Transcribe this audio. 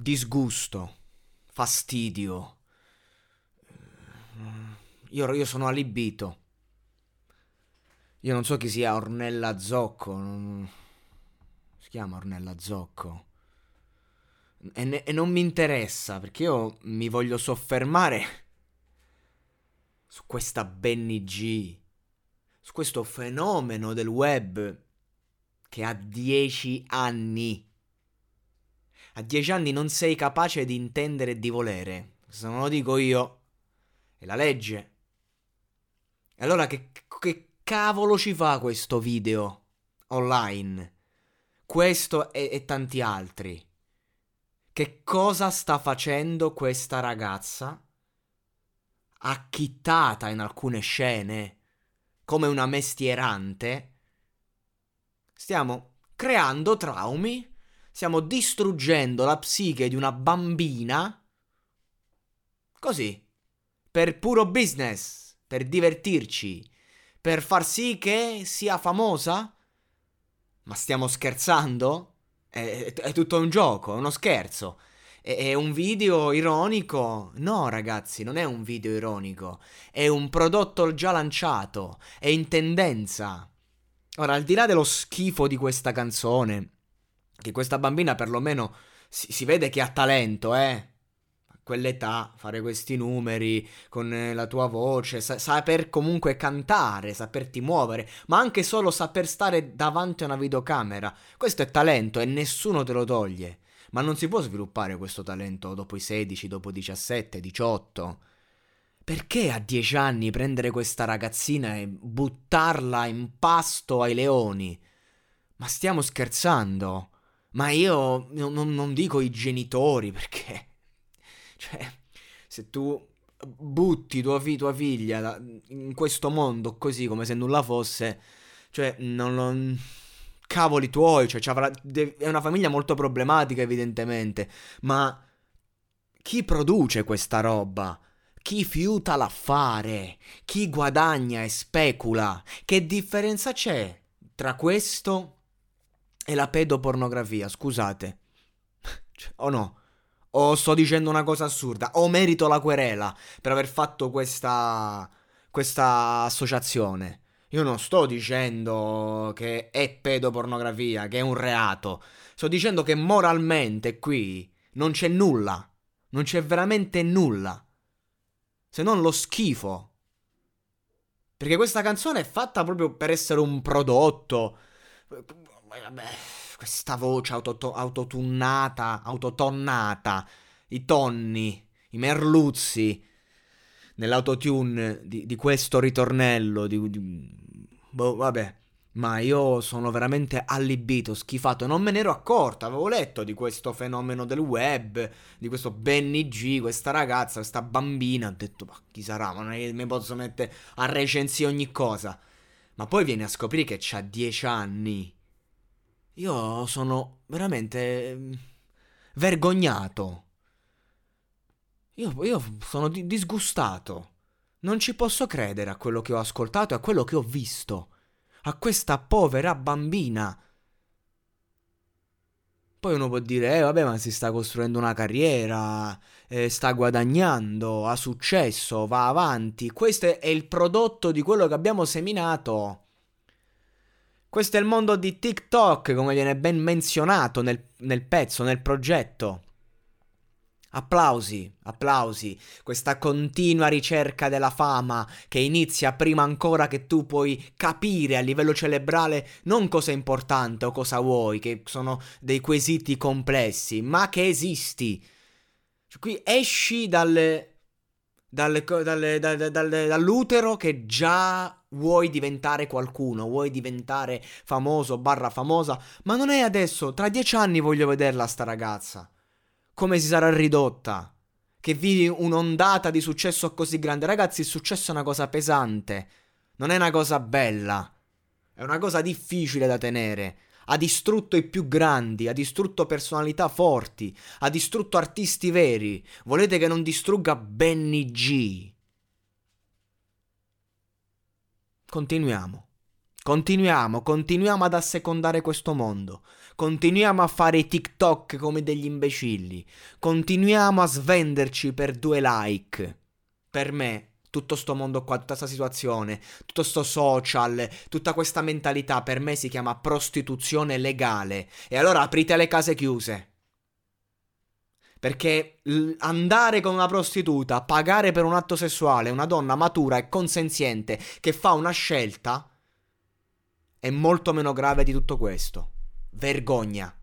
Disgusto. Fastidio. Io, io sono allibito. Io non so chi sia Ornella Zocco. Non... Si chiama Ornella Zocco. E, ne- e non mi interessa perché io mi voglio soffermare su questa Benny G, su questo fenomeno del web che ha dieci anni. A dieci anni non sei capace di intendere e di volere. Se non lo dico io, è la legge. E allora che, che cavolo ci fa questo video online? Questo e, e tanti altri. Che cosa sta facendo questa ragazza? Acchittata in alcune scene come una mestierante. Stiamo creando traumi, stiamo distruggendo la psiche di una bambina. Così, per puro business, per divertirci, per far sì che sia famosa? Ma stiamo scherzando? È, è, tutto un gioco, è uno scherzo. È, è un video ironico? No, ragazzi, non è un video ironico. È un prodotto già lanciato. È in tendenza. Ora, al di là dello schifo di questa canzone, che questa bambina perlomeno si, si vede che ha talento, eh quell'età, fare questi numeri con eh, la tua voce, sa- saper comunque cantare, saperti muovere, ma anche solo saper stare davanti a una videocamera. Questo è talento e nessuno te lo toglie. Ma non si può sviluppare questo talento dopo i 16, dopo i 17, 18. Perché a 10 anni prendere questa ragazzina e buttarla in pasto ai leoni? Ma stiamo scherzando? Ma io non, non dico i genitori perché cioè, se tu butti tua, fi- tua figlia in questo mondo così come se nulla fosse, cioè, non lo cavoli tuoi, cioè, è una famiglia molto problematica evidentemente, ma chi produce questa roba? Chi fiuta l'affare? Chi guadagna e specula? Che differenza c'è tra questo e la pedopornografia? Scusate. Cioè, o no? O sto dicendo una cosa assurda? O merito la querela per aver fatto questa, questa associazione? Io non sto dicendo che è pedopornografia, che è un reato. Sto dicendo che moralmente qui non c'è nulla. Non c'è veramente nulla. Se non lo schifo. Perché questa canzone è fatta proprio per essere un prodotto. Vabbè questa voce autoto- autotunnata, autotonnata, i tonni, i merluzzi nell'autotune di, di questo ritornello. Di, di... Boh, vabbè. Ma io sono veramente allibito, schifato. Non me ne ero accorto. Avevo letto di questo fenomeno del web, di questo Benny G, questa ragazza, questa bambina. Ho detto, ma chi sarà? Ma non è che mi posso mettere a recensire ogni cosa. Ma poi viene a scoprire che c'ha 10 anni. Io sono veramente mm, vergognato. Io, io sono di- disgustato. Non ci posso credere a quello che ho ascoltato e a quello che ho visto. A questa povera bambina. Poi uno può dire, eh vabbè, ma si sta costruendo una carriera, eh, sta guadagnando, ha successo, va avanti. Questo è il prodotto di quello che abbiamo seminato. Questo è il mondo di TikTok, come viene ben menzionato nel, nel pezzo, nel progetto. Applausi, applausi. Questa continua ricerca della fama che inizia prima ancora che tu puoi capire a livello cerebrale non cosa è importante o cosa vuoi, che sono dei quesiti complessi, ma che esisti. Cioè, qui esci dalle, dalle, dalle, dalle, dall'utero che già vuoi diventare qualcuno, vuoi diventare famoso barra famosa, ma non è adesso, tra dieci anni voglio vederla sta ragazza. come si sarà ridotta? Che vivi un'ondata di successo così grande. Ragazzi, il successo è una cosa pesante, non è una cosa bella, è una cosa difficile da tenere. Ha distrutto i più grandi, ha distrutto personalità forti, ha distrutto artisti veri. Volete che non distrugga Benny G? Continuiamo. Continuiamo, continuiamo ad assecondare questo mondo. Continuiamo a fare TikTok come degli imbecilli. Continuiamo a svenderci per due like. Per me, tutto sto mondo qua, tutta questa situazione, tutto sto social, tutta questa mentalità per me si chiama prostituzione legale. E allora aprite le case chiuse. Perché andare con una prostituta, pagare per un atto sessuale, una donna matura e consenziente che fa una scelta, è molto meno grave di tutto questo. Vergogna.